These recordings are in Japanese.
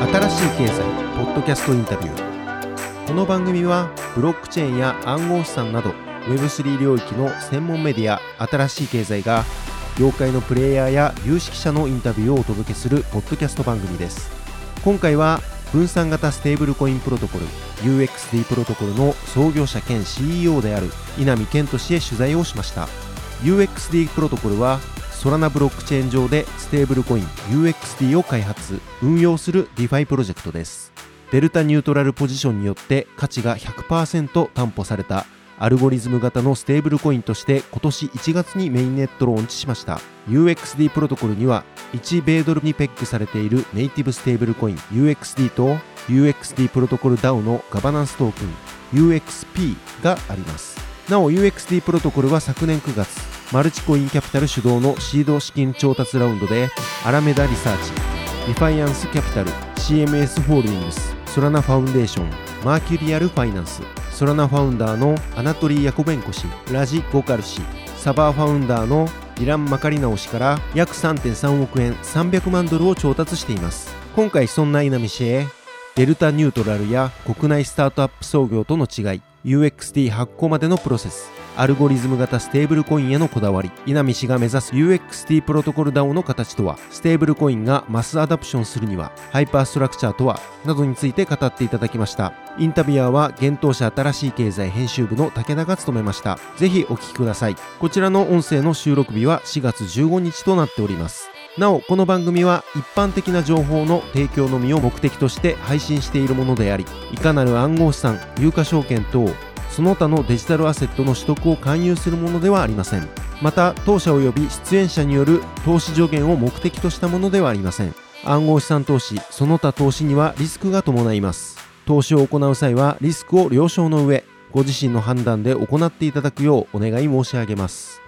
新しい経済ポッドキャストインタビュー。この番組はブロックチェーンや暗号資産など Web3 領域の専門メディア新しい経済が業界のプレイヤーや有識者のインタビューをお届けするポッドキャスト番組です。今回は分散型ステーブルコインプロトコル UXD プロトコルの創業者兼 CEO である稲見健人氏へ取材をしました。UXD プロトコルはソラナブロックチェーン上でステーブルコイン UXD を開発運用する DeFi プロジェクトです。デルタニュートラルポジションによって価値が100%担保されたアルゴリズム型のステーブルコインとして今年1月にメインネットローンチしました。UXD プロトコルには1米ドルにペックされているネイティブステーブルコイン UXD と UXD プロトコル DAO のガバナンストークン UXP があります。なお UXD プロトコルは昨年9月マルチコインキャピタル主導のシード資金調達ラウンドでアラメダリサーチデファイアンスキャピタル CMS ホールディングスソラナファウンデーションマーキュリアルファイナンスソラナファウンダーのアナトリー・ヤコベンコ氏ラジ・ゴカル氏サバーファウンダーのディラン・マカリナオ氏から約3.3億円300万ドルを調達しています。今回そんな稲見氏へデルタニュートラルや国内スタートアップ創業との違い UXT 発行までのプロセス。アルゴリズム型ステーブルコインへのこだわり。稲見氏が目指す UXD プロトコル DAO の形とは。ステーブルコインがマスアダプションするにはハイパーストラクチャーとはなどについて語っていただきました。インタビュアーは現当社新しい経済編集部の武田が務めました。ぜひお聞きください。こちらの音声の収録日は4月15日となっております。なおこの番組は一般的な情報の提供のみを目的として配信しているものでありいかなる暗号資産有価証券等その他のデジタルアセットの取得を勧誘するものではありませんまた当社及び出演者による投資助言を目的としたものではありません暗号資産投資その他投資にはリスクが伴います投資を行う際はリスクを了承の上ご自身の判断で行っていただくようお願い申し上げます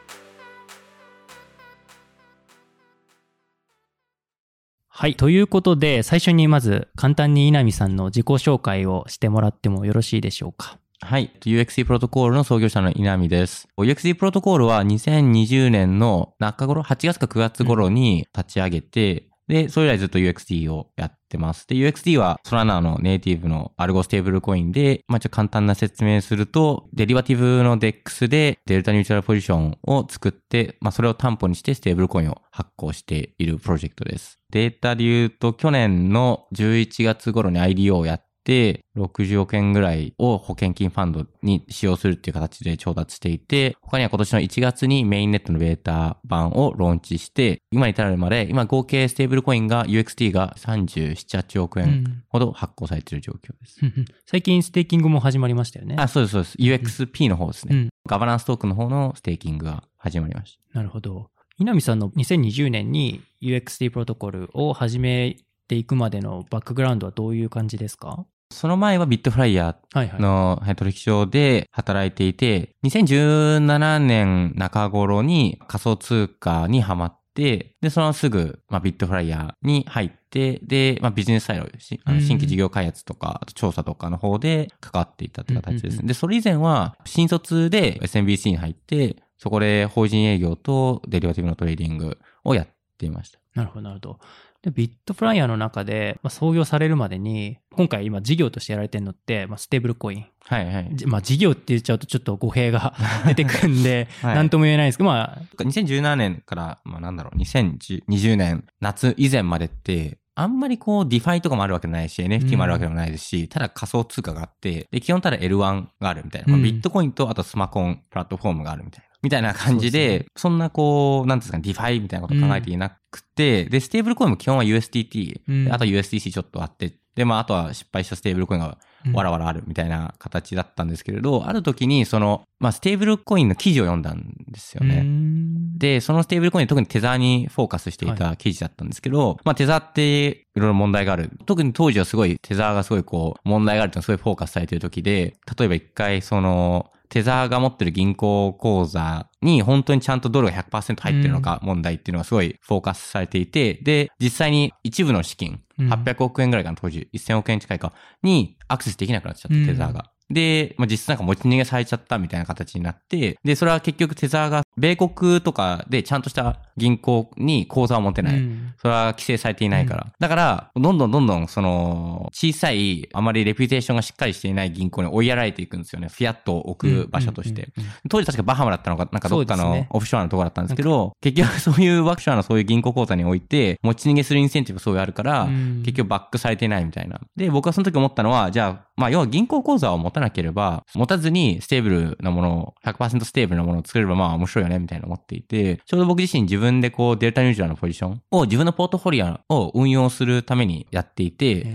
はい。ということで、最初にまず簡単に稲見さんの自己紹介をしてもらってもよろしいでしょうか。はい。UXD プロトコールの創業者の稲見です。UXD プロトコールは2020年の中頃、8月か9月頃に立ち上げて、で、それ以来ずっと UXD をやってます。で、UXD はソラナのネイティブのアルゴステーブルコインで、まあ、ちょっと簡単な説明すると、デリバティブの DEX でデルタニュートラルポジションを作って、まあ、それを担保にしてステーブルコインを発行しているプロジェクトです。データで言うと、去年の11月頃に IDO をやって、60億円ぐらいを保険金ファンドに使用するっていう形で調達していて、他には今年の1月にメインネットのベータ版をローンチして、今に至るまで、今合計ステーブルコインが UXD が37、8億円ほど発行されている状況です。最近ステーキングも始まりましたよね。あ、そうです、そうです。UXP の方ですね。うんガバナンストークンの方のステーキングが始まりました。なるほど。稲見さんの2020年に UXT プロトコルを始めていくまでのバックグラウンドはどういう感じですか？その前はビットフライヤ。ーのはい取引所で働いていて、2017年中頃に仮想通貨にハマって、で、そのすぐ、まあ、ビットフライヤーに入って、で、まあ、ビジネスサイド、新規事業開発とか、調査とかの方で関わっていったって形ですね。で、それ以前は、新卒で SMBC に入って、そこで法人営業とデリバティブのトレーディングをやっていました。なるほど、なるほど。で、ビットフライヤーの中で、まあ、創業されるまでに、今回今事業としてやられてるのって、まあ、ステーブルコイン。はいはい。じまあ、事業って言っちゃうとちょっと語弊が 出てくるんで、はいなんとも言えないんですけど、まあ、2017年から、まあなんだろう、2020年夏以前までって、あんまりこう、 DeFi とかもあるわけないし、NFT もあるわけでもないですし、ただ仮想通貨があって、で、基本ただ L1 があるみたいな。まあうんビットコインとあとスマコンプラットフォームがあるみたいな。みたいな感じそうで、でそんなこう、なんですかね、 DeFi みたいなことを考えていなくて、で、ステーブルコインも基本は USDT、うん。であと USDC ちょっとあって、で、まああとは失敗したステーブルコインがわらわらあるみたいな形だったんですけれど、ある時にその、まあステーブルコインの記事を読んだんですよね。うんで、そのステーブルコイン特にテザーにフォーカスしていた記事だったんですけど、まあテザーっていろいろ問題がある。特に当時はすごいテザーがすごいこう問題があるっていうのがすごいフォーカスされている時で、例えば一回その、テザーが持ってる銀行口座に本当にちゃんとドルが100%入ってるのか問題っていうのがすごいフォーカスされていて、で、実際に一部の資金、うん800億円ぐらいかな当時、1000億円近いか、にアクセスできなくなっちゃった、うん。テザーが。で、まあ、実質なんか持ち逃げされちゃったみたいな形になって、で、それは結局テザーが米国とかでちゃんとした銀行に口座を持てない。うんそれは規制されていないから。だから、どんどんどんどん、その、小さい、あまりレピュテーションがしっかりしていない銀行に追いやられていくんですよね。フィアットを置く場所として。うんうんうん当時確かバハマだったのか、なんかどっかのオフショアのところだったんですけど、結局そういうオフショアのそういう銀行口座において、持ち逃げするインセンティブそういうあるから、うん結局バックされていないみたいな。で、僕はその時思ったのは、じゃあ、まあ要は銀行口座を持たなければ、持たずにステーブルなものを、100%ステーブルなものを作れればまあ面白いよねみたいな思っていて、ちょうど僕自身自分でこうデルタニュートラルのポジションを自分のポートフォリオを運用するためにやっていて、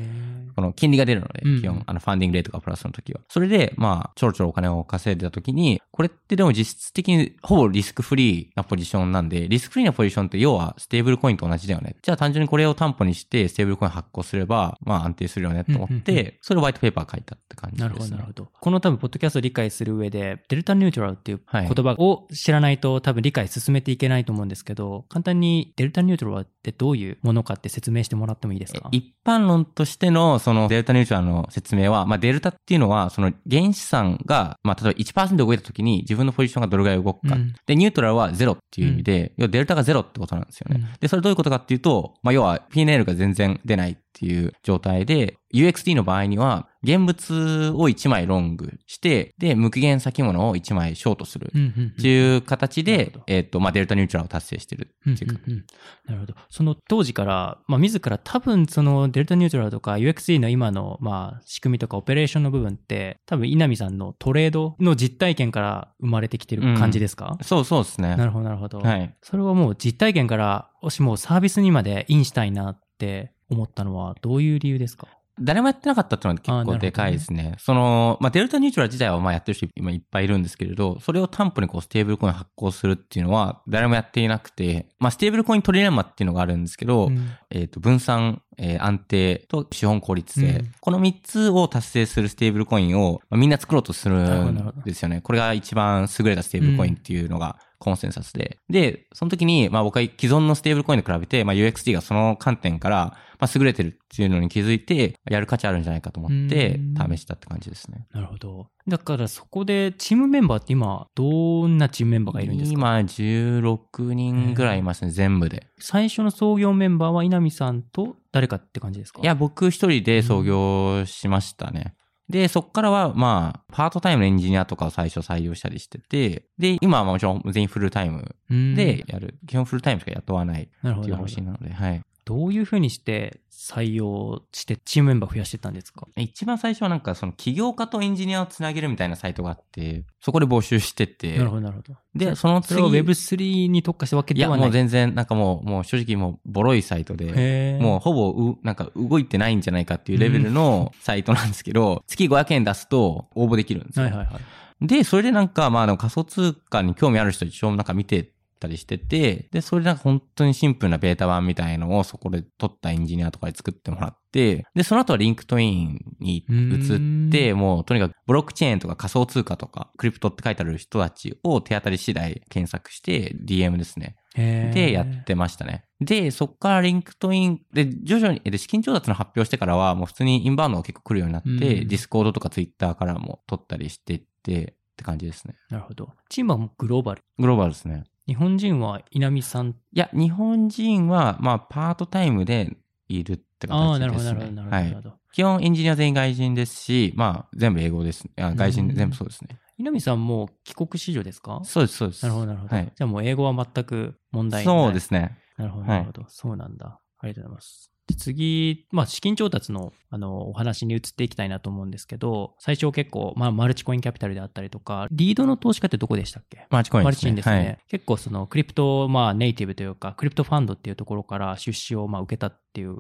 この金利が出るのでうん、基本、あの、ファンディングレートがプラスの時は。それで、まあ、ちょろちょろお金を稼いでた時に、これってでも実質的にほぼリスクフリーなポジションなんで、リスクフリーなポジションって要はステーブルコインと同じだよね。じゃあ単純にこれを担保にして、ステーブルコイン発行すれば、まあ安定するよねと思って、それをホワイトペーパー書いたって感じです、ね。なるほど、なるほど。この多分、ポッドキャストを理解する上で、デルタニュートラルっていうはい言葉を知らないと多分理解進めていけないと思うんですけど、簡単にデルタニュートラルってどういうものかって説明してもらってもいいですか？一般論としての、そのデルタニュートラルの説明は、まあデルタっていうのは、その原資産が、まあ例えば1%動いた時に自分のポジションがどれぐらい動くか。うんで、ニュートラルはゼロっていう意味で、要はデルタがゼロってことなんですよね。うんで、それどういうことかっていうと、まあ要は P&L が全然出ないっていう状態で、 UXD の場合には、現物を1枚ロングして、で、無期限先物を1枚ショートするうんうんうんっていう形でえっと、まあデルタニュートラルを達成してるっていうか、うんうんうんなるほど。その当時から、まあ、自ら多分そのデルタニュートラルとか UXD の今のまあ仕組みとかオペレーションの部分って多分稲見さんのトレードの実体験から生まれてきてる感じですか、そうそうですね。なるほど、なるほど。はい。それはもう実体験から、もしもうサービスにまでインしたいなって思ったのはどういう理由ですか？誰もやってなかったっていうのは結構でかいですね。その、まあ、デルタニュートラル自体はまあやってる人今いっぱいいるんですけれど、それを担保にこうステーブルコイン発行するっていうのは誰もやっていなくて、まあ、ステーブルコイントリレンマっていうのがあるんですけど、うんえっ、と、分散、えー安定と資本効率性、うんこの3つを達成するステーブルコインを、まあみんな作ろうとするんですよね。これが一番優れたステーブルコインっていうのがコンセンサスで。で、その時に、まあ僕は既存のステーブルコインと比べて、まあ UXT がその観点から、まあ優れてるっていうのに気づいて、やる価値あるんじゃないかと思ってうん試したって感じですね。なるほど。だからそこでチームメンバーって今、どんなチームメンバーがいるんですか？今16人ぐらいいますね、全部で。最初の創業メンバーは稲見さんと誰かって感じですか？いや、僕一人で創業しましたね。で、そっからは、まあ、パートタイムのエンジニアとかを最初採用したりしてて、で、今はもちろん全員フルタイムうんでやる。基本フルタイムしか雇わないっていう方針なので、はい。どういうふうにして採用してチームメンバー増やしてたんですか？一番最初はなんかその起業家とエンジニアをつなげるみたいなサイトがあって、そこで募集しててなる、ほど、なるほど。で、その次、それを Web3 に特化したわけいや、ではない。もう全然、なんかもう、もう正直もうボロいサイトで、もうほぼう、なんか動いてないんじゃないかっていうレベルのサイトなんですけど、月500円出すと応募できるんですよ。はいはいはい。で、それでなんか、まあ、あの仮想通貨に興味ある人一応なんか見てたりしてて、で、それでなんか本当にシンプルなベータ版みたいのをそこで取ったエンジニアとかで作ってもらって、で、その後は LinkedIn に移って、もうとにかくブロックチェーンとか仮想通貨とか、クリプトって書いてある人たちを手当たり次第検索して、DM ですね。で、やってましたね。で、そっから LinkedIn、で、徐々に、で、資金調達の発表してからは、もう普通にインバウンドが結構来るようになって、うん Discord とかツイッターからも取ったりしていって、って感じですね。なるほど。チームはもうグローバル。グローバルですね。日本人は稲見さん。いや、日本人は、まあ、パートタイムでいるってああ、形ですね。なるほど、なるほど、なるほど。はないるほ。ど基本エンジニア全員外人ですし、まあ、全部英語です。あ外人うん全部そうですね。稲見さんも帰国子女ですか？そうです、そうです。なるほど、なるほど。はい。じゃあもう英語は全く問題ない。そうですね。なるほど、はいなるほど。そうなんだ。ありがとうございます。で次、まあ、資金調達の、あの、お話に移っていきたいなと思うんですけど、最初結構、まあ、マルチコインキャピタルであったりとか、リードの投資家ってどこでしたっけ？マルチコインですね。ですね。はい。結構そのクリプト、まあネイティブというか、クリプトファンドっていうところから出資をまあ受けたっていう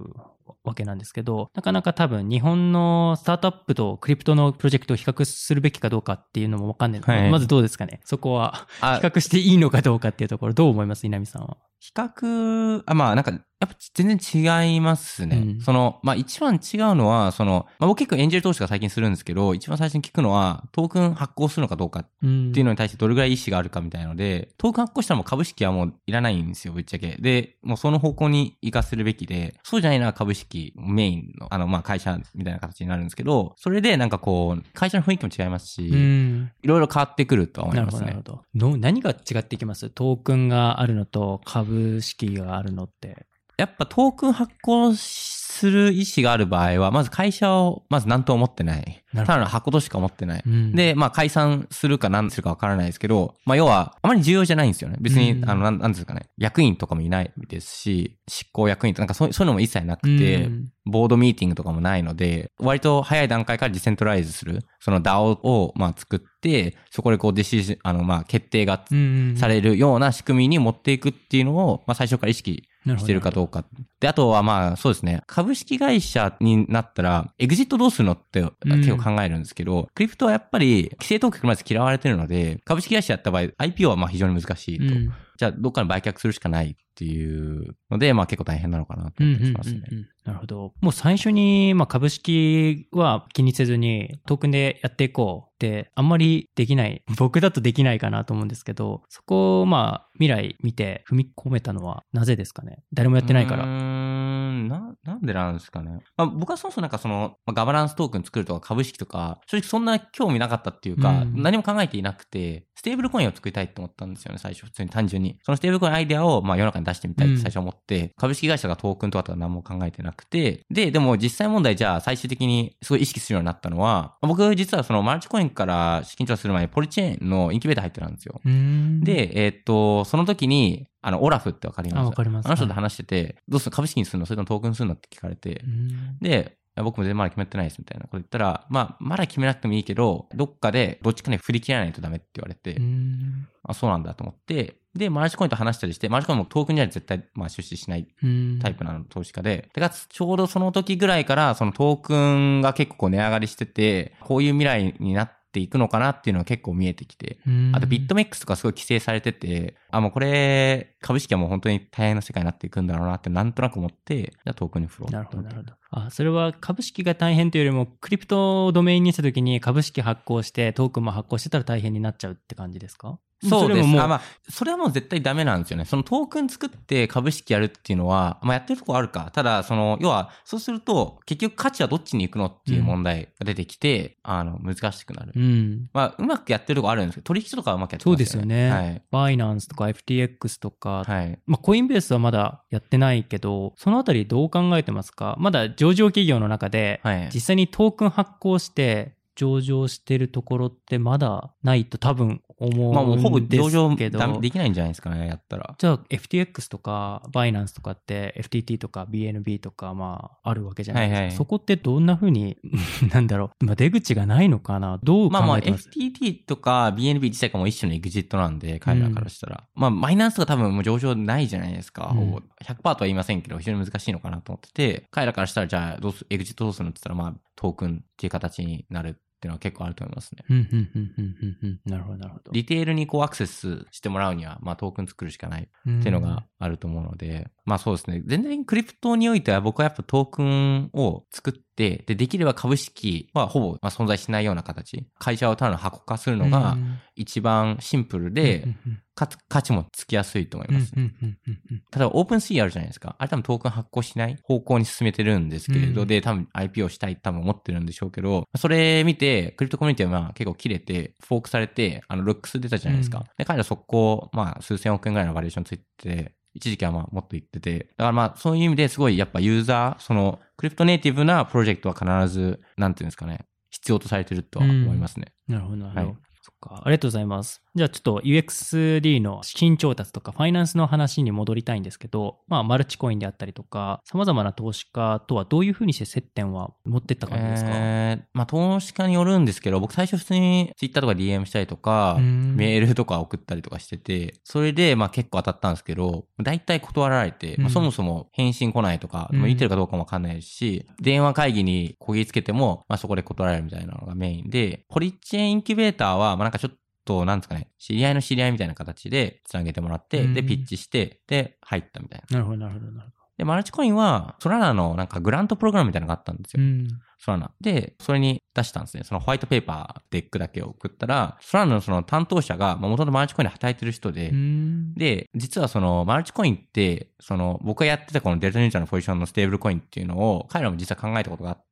わけなんですけど、なかなか多分日本のスタートアップとクリプトのプロジェクトを比較するべきかどうかっていうのもわかんない、はいまずどうですかね？そこはあ比較していいのかどうかっていうところ、どう思います？稲見さんは。比較、あ、まあなんか、やっぱ全然違いますね。うんその、まあ一番違うのは、その、まあ僕結構エンジェル投資が最近するんですけど、一番最初に聞くのは、トークン発行するのかどうかっうんていうのに対してどれぐらい意思があるかみたいなので、トークン発行したらもう株式はもういらないんですよ、ぶっちゃけ。で、もうその方向に活かせるべきで、そうじゃないのは株式メインの、あの、まあ、会社みたいな形になるんですけど、それでなんかこう、会社の雰囲気も違いますし、うん。いろいろ変わってくるとは思いなるほど、ますねなる。ほど。の何が違ってきます？トークンがあるのと株式があるのって。やっぱトークン発行する意思がある場合は、まず会社を、まず何とも思ってない。ただの箱としか思ってない。うんで、まあ解散するか何するかわからないですけど、まあ要は、あまり重要じゃないんですよね。別に、うんあの、なんなんですかね。役員とかもいないですし、執行役員とか、なんかそうそういうのも一切なくて、うんボードミーティングとかもないので、割と早い段階からディセントライズする、その DAO を、まあ作って、そこでこうディシジあの、まあ決定がうんされるような仕組みに持っていくっていうのを、まあ最初から意識してるかどうか。で、あとはまあそうですね、株式会社になったら、エグジットどうするのって結構考えるんですけど、クリプトはやっぱり規制当局まで嫌われてるので、株式会社やった場合、IPO はまあ非常に難しいと。うんじゃあ、どっかに売却するしかないっていうので、まあ結構大変なのかなとうん思ったりしますね。なるほど。もう最初に、まあ、株式は気にせずにトークンでやっていこうってあんまりできない。僕だとできないかなと思うんですけど、そこをまあ未来見て踏み込めたのはなぜですかね？誰もやってないから。な、なんでなんですかね。まあ、僕はそもそもなんかその、まあ、ガバナンストークン作るとか株式とか、正直そんな興味なかったっていうか、うん何も考えていなくて、ステーブルコインを作りたいって思ったんですよね、最初。普通に単純に。そのステーブルコインアイデアを、まあ、世の中に出してみたいって最初思って、株式会社がトークンとかとか何も考えてなくて、で、でも実際問題じゃあ最終的にすごい意識するようになったのは、僕実はそのマルチコインから資金調達する前にポリチェーンのインキュベーター入ってたんですよ。で、えーっと、その時に、あの、オラフってわかります？あわかります。あの人と話してて、どうする？株式にするの？それともトークンにするの？って聞かれて。う、ん。で、僕も全然まだ決めてないですみたいなこと言ったら、まあ、まだ決めなくてもいいけど、どっかでどっちかに振り切らないとダメって言われて、うん。あ、そうなんだと思って、で、マルチコインと話したりして、マルチコインもトークンには絶対、まあ、出資しないうん。タイプなの投資家で、でかつちょうどその時ぐらいから、そのトークンが結構値上がりしてて、こういう未来になっていくのかなっていうのが結構見えてきて、うん。あとビットメックスとかすごい規制されてて、あ、もうこれ、株式はもう本当に大変な世界になっていくんだろうなってなんとなく思って、じゃあトークンに振ろうなるほど、なるほど。あ、それは株式が大変というよりも、クリプトをドメインにしたときに株式発行して、トークンも発行してたら大変になっちゃうって感じですか？そうです。れももう、あまあ、それはもう絶対ダメなんですよね。そのトークン作って株式やるっていうのは、まあやってるとこあるか。ただ、その、要は、そうすると、結局価値はどっちに行くのっていう問題が出てきて、あの、難しくなる。うん。まあ、うまくやってるとこあるんですけど、取引所とかはうまくやってますよね。そうですよね。はい。バイナンスとか FTX とか、はい。まあ、コインベースはまだやってないけど、そのあたりどう考えてますか？まだ上場企業の中で、はい。実際にトークン発行して上場してるところってまだないと多分思まあもうほぼうんです上場できないんじゃないですかね、やったら。じゃあ FTX とかバイナンスとかって FTT とか BNB とかまああるわけじゃないですか。はいはいそこってどんな風に、なんだろう、まあ、出口がないのかな？どうまあまあ考えてます、FTT とか BNB 自体がもう一種のエグジットなんで、彼らからしたら。まあマイナンスとか多分もう上場ないじゃないですか。うんほぼ100%とは言いませんけど、非常に難しいのかなと思ってて、彼らからしたらじゃあどうす、エグジットどうするのって言ったら、まあトークンっていう形になるっていうのは結構あると思いますね。うん、うん、うん、うん、うん、うん。なるほど、なるほど。リテールにこうアクセスしてもらうには、まあトークン作るしかないっていうのがあると思うので、まあそうですね。全然クリプトにおいては僕はやっぱトークンを作って、で、できれば株式はほぼまあ存在しないような形。会社をただの箱化するのがうん一番シンプルで、かつ価値もつきやすいと思いうんます。例えば OpenSea あるじゃないですか。あれ多分トークン発行しない方向に進めてるんですけれど、うんで、多分 IP をしたい多分思ってるんでしょうけど、それ見て、クリプトコミュニティはまあ結構キレて、フォークされて、あの、 Looks 出たじゃないですか。うんで、彼ら速攻、まあ数千億円ぐらいのバリュエーションついてて、一時期はまあもっといってて、だからまあそういう意味ですごいやっぱユーザー、そのクリプトネイティブなプロジェクトは必ず、なんていうんですかね、必要とされてるとは思いますね。なるほど、なるほど。はいそっか。ありがとうございます。じゃあちょっと UXD の資金調達とかファイナンスの話に戻りたいんですけど、まあマルチコインであったりとか、様々な投資家とはどういうふうにして接点は持ってった感じですか、えー、まあ投資家によるんですけど、僕最初普通に Twitter とか DM したりとか、うんメールとか送ったりとかしてて、それでまあ結構当たったんですけど、大体断られて、うんまあ、そもそも返信来ないとか、うんまあ見てるかどうかもわかんないですし、電話会議にこぎつけても、まあそこで断られるみたいなのがメインで、ポリッチェーンインキュベーターは、まあなんかちょっと、なんですかね、知り合いの知り合いみたいな形でつなげてもらって、うんで、ピッチして、で、入ったみたいな。なるほど、なるほど、なるほど。で、 Multicoin は、 Solana のなんか grant program みたいなのがあったんですよ。うん。 Solana。で、それに出したんですね。そのホワイトペーパー、 deck だけを送ったら、 Solana のその担当者が、まあ、元々 Multicoin で働いてる人で、うん。で、実はその Multicoin って、その僕がやってたこのデルタニュートラルのポジションのステーブルコインっていうのを彼らも実は考えたことがあって、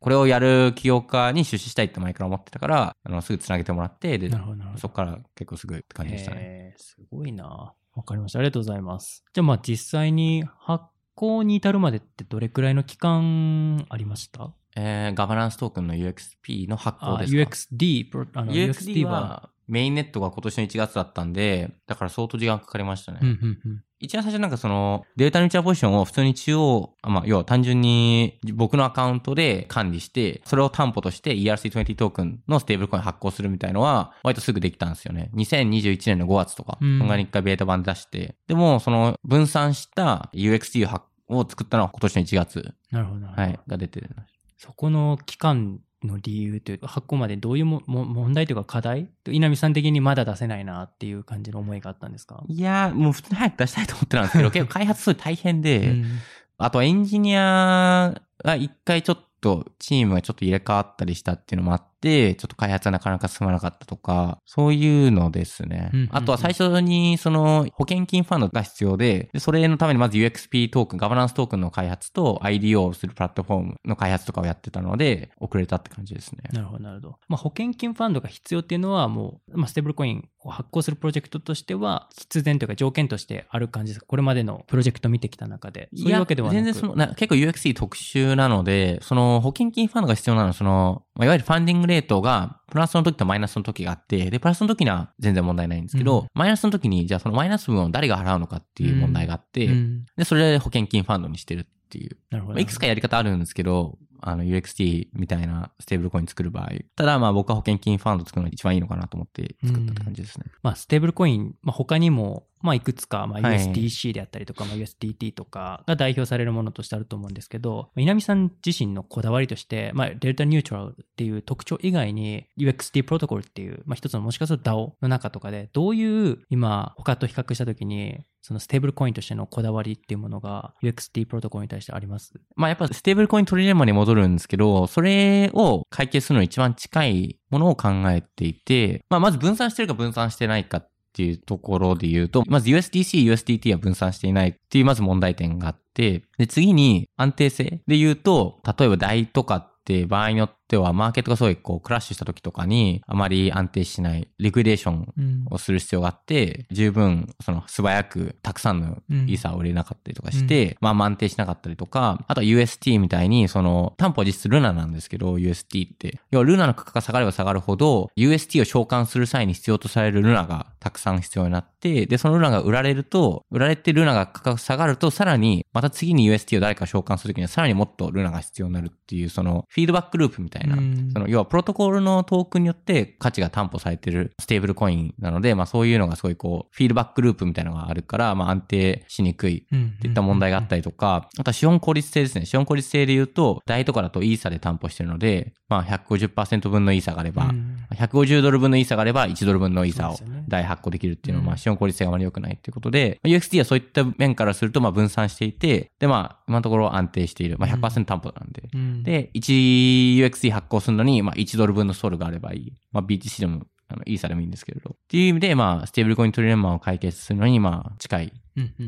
これをやる起業家に出資したいって前から思ってたから、あの、すぐ繋げてもらって、で。そこから結構すぐって感じでしたね。すごいな。わかりました。ありがとうございます。じゃあまあ実際に発行に至るまでってどれくらいの期間ありました？えー、ガバナンストークンの UXP の発行あですか？UXD、あの UXD はメインネットが今年の1月だったんで、だから相当時間かかりましたね。うんうんうん。一番最初なんかその、データニューチャーポジションを普通に中央、あまあ、要は単純に僕のアカウントで管理して、それを担保として ERC20 トークンのステーブルコイン発行するみたいのは、割とすぐできたんですよね。2021年の5月とか、うんそんなに一回ベータ版出して、でも、その分散した UXT を作ったのは今年の1月、なるほど。はい、が出てる。そこの期間の理由というか、発行までどういうもも問題というか課題稲見さん的にまだ出せないなっていう感じの思いがあったんですか？いやー、もう普通に早く出したいと思ってたんですけど、結構開発すごい大変で、うん。あとエンジニアが一回ちょっとチームがちょっと入れ替わったりしたっていうのもあって、ちょっと開発がなかなか進まなかったとか、そういうのですね。うんうんうんあとは最初にその保険金ファンドが必要で、でそれのためにまず UXP トークン、ガバナンストークンの開発と IDO をするプラットフォームの開発とかをやってたので、遅れたって感じですね。なるほど、なるほど。まあ、保険金ファンドが必要っていうのは、もう、まあ、ステーブルコインを発行するプロジェクトとしては、必然というか条件としてある感じですか？これまでのプロジェクト見てきた中で。そういうわけではなく全然その、な結構 UXC 特殊なので、その保険金ファンドが必要なのは、その、まあいわゆるファンディングレートが、プラスの時とマイナスの時があって、で、プラスの時には全然問題ないんですけど、うんマイナスの時に、じゃあそのマイナス分を誰が払うのかっていう問題があって、うんで、それで保険金ファンドにしてるっていう。なるほど。まあいくつかやり方あるんですけど、あの、UXT みたいなステーブルコイン作る場合。ただ、まあ僕は保険金ファンド作るのが一番いいのかなと思って作ったって感じですね。まあ、ステーブルコイン、まあ、他にも、まあ、いくつか、まあ、はい USDC であったりとか、まあ、USDT とかが代表されるものとしてあると思うんですけど、稲見さん自身のこだわりとして、まあ、デルタニュートラルっていう特徴以外に、UXT プロトコルっていう、まあ、一つのもしかすると DAO の中とかで、どういう、今、他と比較したときに、そのステーブルコインとしてのこだわりっていうものが UXT プロトコルに対してあります？まあやっぱステーブルコイントリレンマに戻るんですけど、それを解決するのに一番近いものを考えていて、まあまず分散してるか分散してないかっていうところで言うと、まず USDC、USDT は分散していないっていうまず問題点があって、で次に安定性で言うと、例えば台とかって場合によってはマーケットがすごいこうクラッシュした時とかにあまり安定しないリクイデーションうん。をする必要があって、十分、その素早くたくさんのイーサーを売れなかったりとかして、まあまあ安定しなかったりとか、あとは UST みたいに、その、担保は実質ルナなんですけど、UST って。要はルナの価格が下がれば下がるほど、UST を召喚する際に必要とされるルナがたくさん必要になって、で、そのルナが売られると、売られてルナが価格下がると、さらに、また次に UST を誰か召喚するときには、さらにもっとルナが必要になるっていう、その、フィードバックループみたいな、うん。その、要はプロトコールのトークンによって価値が担保されてるステーブルコインなので、まあそういうのがすごいこう、フィードバックループみたいなのがあるから、まあ安定しにくいっていった問題があったりとか、あとは資本効率性ですね。資本効率性で言うと、台とかだとイーサで担保してるので、まあ150%分のイーサがあれば、うん150ドル分のイーサがあれば1ドル分のイーサをそうですよね。大発行できるっていうのは、うん。まあ資本効率性があまり良くないっていうことで、まあ UXT はそういった面からすると、まあ分散していて、でまあ今のところ安定している。まあ100%担保なんで。うん。で、1UXT 発行するのに、まあ1ドル分のソルがあればいい。まあ BTC でも、あの、イーサでもいいんですけれど。っていう意味で、まあ、ステーブルコイントリレンマを解決するのに、まあ、近い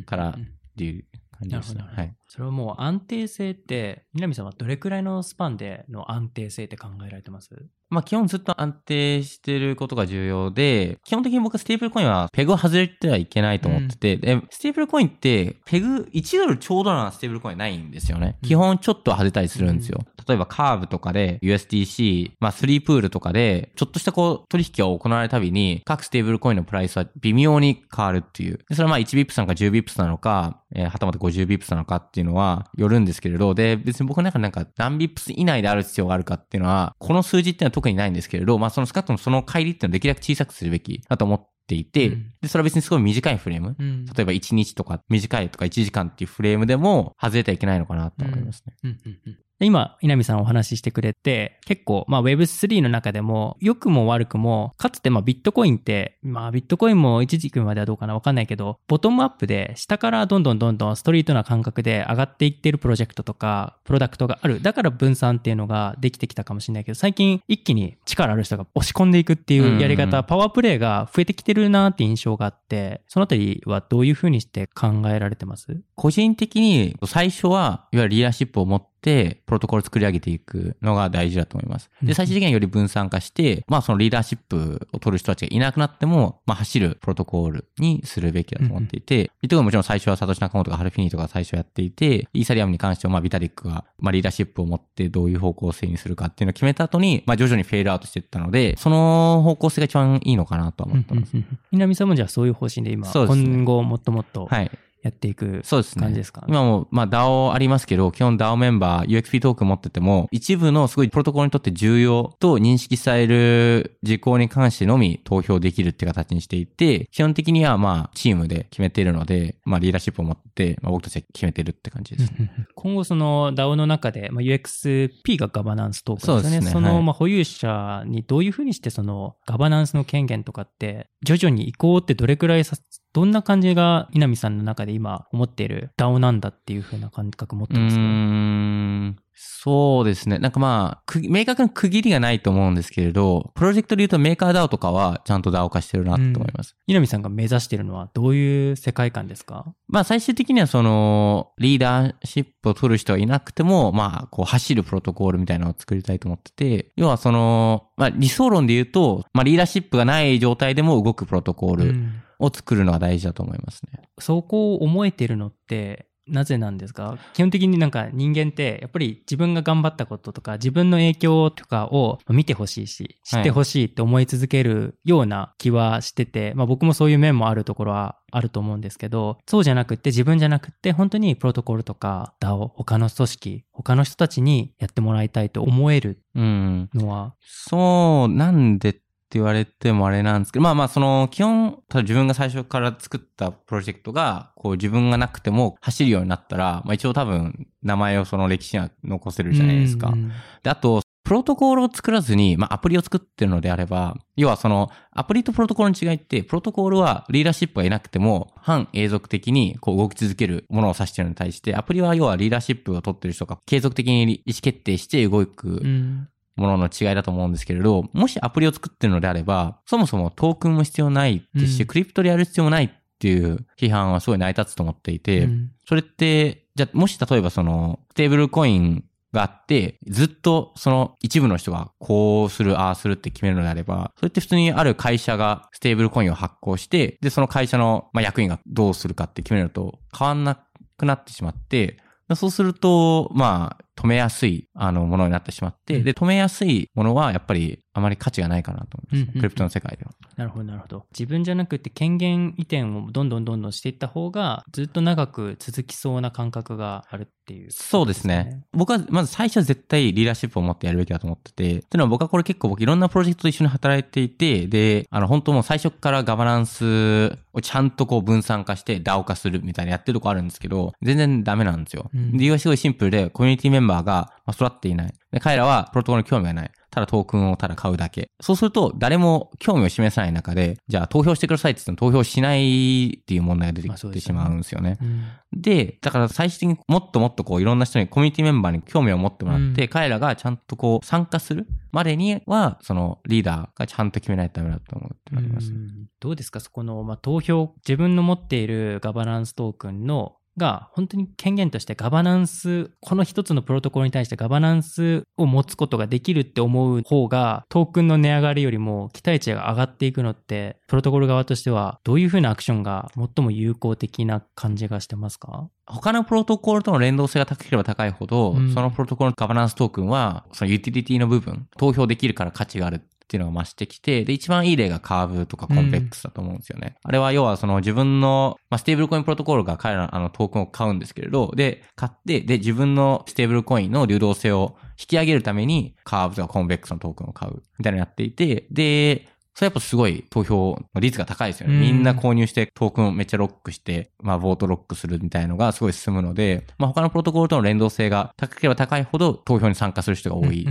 からうんていう感じですね。はい。それはもう安定性って、稲見さんはどれくらいのスパンでの安定性って考えられてます？まあ基本ずっと安定してることが重要で、基本的に僕はステーブルコインはペグを外れてはいけないと思ってて、で、ステーブルコインってペグ1ドルちょうどなステーブルコインないんですよね。うん基本ちょっとは外れたりするんですよ。例えばカーブとかで USDC、まあ3プールとかで、ちょっとしたこう取引が行われるたびに、各ステーブルコインのプライスは微妙に変わるっていう。でそれはまあ1 bips なのか10 bips なのか、えーはたまた50 bips なのかっていうのはよるんですけれど、で、別に僕の中でなんか何 bips 以内である必要があるかっていうのは、この数字っていうのは特にないんですけれど、まあそのスカットのその乖離っていうのをできるだけ小さくするべきだと思っていて、うん。で、それは別にすごい短いフレーム。うん。例えば1日とか短いとか1時間っていうフレームでも外れてはいけないのかなと思いますね。うん。うん。うん。で、今、稲見さんお話ししてくれて、結構、まあ Web3 の中でも、良くも悪くも、かつてまあビットコインって、まあビットコインも一時期まではどうかなわかんないけど、ボトムアップで下からどんどんどんどんストリートな感覚で上がっていってるプロジェクトとか、プロダクトがある。だから分散っていうのができてきたかもしれないけど、最近一気に力ある人が押し込んでいくっていうやり方、うんパワープレイが増えてきてるなって印象があって、そのあたりはどういうふうにして考えられてます？個人的に最初は、いわゆるリーダーシップを持って、プロトコルを作り上げていくのが大事だと思います。で、うん最終的にはより分散化して、まあそのリーダーシップを取る人たちがいなくなっても、まあ走るプロトコールにするべきだと思っていて、ビットコインももちろん最初はサトシナカモトとかハルフィニーとか最初やっていて、イーサリアムに関してはまあビタリックが、まあリーダーシップを持ってどういう方向性にするかっていうのを決めた後に、まあ徐々にフェードアウトしていったので、その方向性が一番いいのかなとは思ってます。南さんもじゃあそういう方針で今、今後もっともっとはい。やっていくそうですね。感じですか、今も、まあ DAO ありますけど、基本 DAO メンバー、UXP トークン持ってても、一部のすごいプロトコルにとって重要と認識される事項に関してのみ投票できるって形にしていて、基本的にはまあチームで決めているので、まあリーダーシップを持って、まあ、僕たちは決めてるって感じですね。今後その DAO の中で、まあ、UXP がガバナンストークンですよね。そねはいのまあ保有者にどういうふうにしてそのガバナンスの権限とかって徐々に移行ってどれくらいさ、どんな感じが稲見さんの中で今思っている DAO なんだっていうふうな感覚持ってますか？ん。そうですね。なんかまあ、く明確な区切りがないと思うんですけれど、プロジェクトで言うとメーカー DAO とかはちゃんと DAO 化してるなと思います。稲見さんが目指しているのはどういう世界観ですか？まあ最終的にはその、リーダーシップを取る人がいなくても、まあこう走るプロトコールみたいなのを作りたいと思ってて、要はその、まあ理想論で言うと、まあリーダーシップがない状態でも動くプロトコールうんを作るのが大事だと思いますね。そこを思えてるのってなぜなんですか？基本的になんか人間ってやっぱり自分が頑張ったこととか自分の影響とかを見てほしいし知ってほしいって思い続けるような気はしてて、まあ僕もそういう面もあるところはあると思うんですけどそうじゃなくって自分じゃなくって本当にプロトコルとか DAO 他の組織他の人たちにやってもらいたいと思えるうん。のは？そう、なんで言われてもあれなんですけど、まあまあその基本、ただ自分が最初から作ったプロジェクトが、こう自分がなくても走るようになったら、まあ一応多分名前をその歴史には残せるじゃないですか。うんで、あと、プロトコールを作らずに、まあ、アプリを作ってるのであれば、要はその、アプリとプロトコールの違いって、プロトコールはリーダーシップがいなくても、反永続的にこう動き続けるものを指しているのに対して、アプリは要はリーダーシップを取ってる人が継続的に意思決定して動くうんものの違いだと思うんですけれど、もしアプリを作ってるのであれば、そもそもトークンも必要ないですし、うん。クリプトでやる必要もないっていう批判はすごい成り立つと思っていて、うん。それって、じゃあもし例えばその、ステーブルコインがあって、ずっとその一部の人がこうする、ああするって決めるのであれば、それって普通にある会社がステーブルコインを発行して、で、その会社の、まあ、役員がどうするかって決めるのと変わんなくなってしまって、そうすると、まあ、止めやすい、あの、ものになってしまって、うん。で、止めやすいものは、やっぱり、あまり価値がないかなと思います、うんうんうんクリプトの世界では。なるほど、なるほど。自分じゃなくて権限移転をどんどんどんどんしていった方が、ずっと長く続きそうな感覚があるっていう、そうですね。。僕は、まず最初は絶対リーダーシップを持ってやるべきだと思ってて、っていうのは僕はこれ結構僕いろんなプロジェクトと一緒に働いていて、で、あの、本当もう最初からガバナンスをちゃんとこう分散化して DAO 化するみたいなやってるとこあるんですけど、全然ダメなんですよ。うん理由はすごいシンプルで、コミュニティメンバーがまあ育っていない。で彼らはプロトコルに興味がない。ただトークンをただ買うだけ。そうすると、誰も興味を示さない中で、じゃあ投票してくださいって言っても投票しないっていう問題が出てきてしまうんですよね。うんで、だから最終的にもっともっとこういろんな人にコミュニティメンバーに興味を持ってもらって、うん彼らがちゃんとこう参加するまでには、そのリーダーがちゃんと決めないとダメだと思うってなります。うんどうですか？そこの、まあ、投票、自分の持っているガバナンストークンのが本当に権限としてガバナンス、この一つのプロトコルに対してガバナンスを持つことができるって思う方が、トークンの値上がりよりも期待値が上がっていくのって、プロトコル側としてはどういうふうなアクションが最も有効的な感じがしてますか？他のプロトコルとの連動性が高ければ高いほど、うん。そのプロトコルのガバナンストークンは、そのユーティリティの部分、投票できるから価値がある。っていうのが増してきて、で、一番いい例がカーブとか Convex だと思うんですよね。あれは要はその自分の、まあ、ステーブルコインプロトコルが彼らのあのトークンを買うんですけれど、で、買って、で、自分のステーブルコインの流動性を引き上げるために、カーブとか Convex のトークンを買う、みたいなのをやっていて、で、それやっぱすごい投票の率が高いですよね。うんみんな購入してトークンをめっちゃロックして、まあ、 vote lock するみたいのがすごい進むので、まあ、他のプロトコルとの連動性が高ければ高いほど投票に参加する人が多い。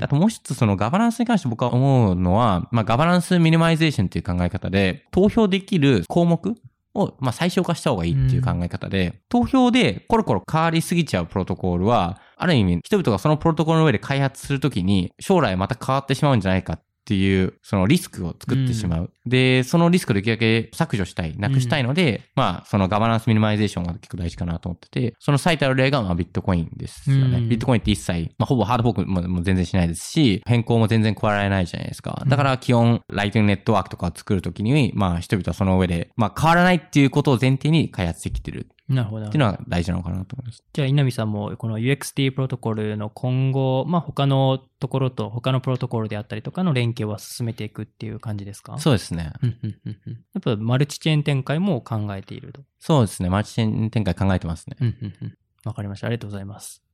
あともう一つそのガバナンスに関して僕は思うのは、まあ governance minimization っていう考え方で、投票できる項目を、まあ、最小化した方がいいっていう考え方で、投票でコロコロ変わりすぎちゃうプロトコルは、ある意味人々がそのプロトコルの上で開発するときに、将来また変わってしまうんじゃないかっていう、そのリスクを作ってしまう。で、そのリスクをできるだけ削除したい、なくしたいので、まあ、その governance minimization が結構大事かなと思ってて、その最たる例が、まあ、ビットコインですよね。うんビットコインって一切、まあ、ほぼハードフォークも全然しないですし、変更も全然加えられないじゃないですか。だから、基本、 Lightning Network とかを作るときに、まあ、人々はその上で、まあ、変わらないっていうことを前提に開発できてるなるほど。っていうのは大事なのかなと思います。じゃあ、稲見さんも、この UXT プロトコルの今後、まあ、他のところと、他のプロトコルであったりとかの連携は進めていくっていう感じですか？そうですね。うんうんうんうんやっぱマルチチェーン展開も考えていると。そうですね。マルチチェーン展開考えてますね。うんうんうんわかりました。ありがとうございます。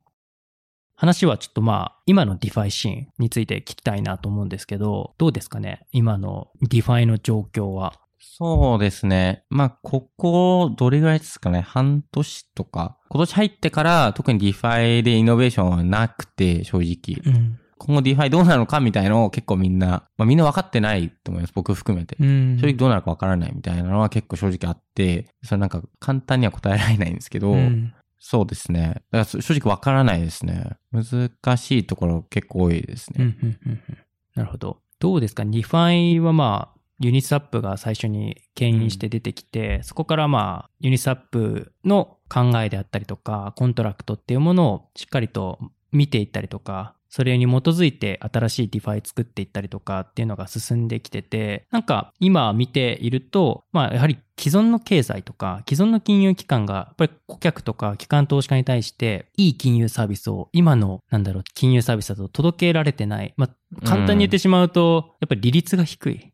話はちょっとまあ、今の DeFi シーンについて聞きたいなと思うんですけど、どうですかね？今の DeFi の状況は。そうですね。まあ、ここ、どれぐらいですかね。半年とか。今年入ってから、特に DeFi でイノベーションはなくて、正直。うん。今後 DeFi どうなるのかみたいのを結構みんな、まあみんな分かってないと思います。僕含めて。うん正直どうなるか分からないみたいなのは結構正直あって、それなんか簡単には答えられないんですけど、うんそうですね。だからそ正直分からないですね。難しいところ結構多いですね。うんうんうんうんなるほど。どうですか ?DeFi はまあ、 Uniswap が最初に牽引して出てきて、そこからまあ、 Uniswap の考えであったりとか、コントラクトっていうものをしっかりと見ていったりとか、それに基づいて新しい DeFi 作っていったりとかっていうのが進んできてて、なんか今見ていると、まあやはり既存の経済とか既存の金融機関がやっぱり顧客とか機関投資家に対していい金融サービスを今のなんだろう金融サービスだと届けられてない。まあ簡単に言ってしまうと、やっぱり利率が低い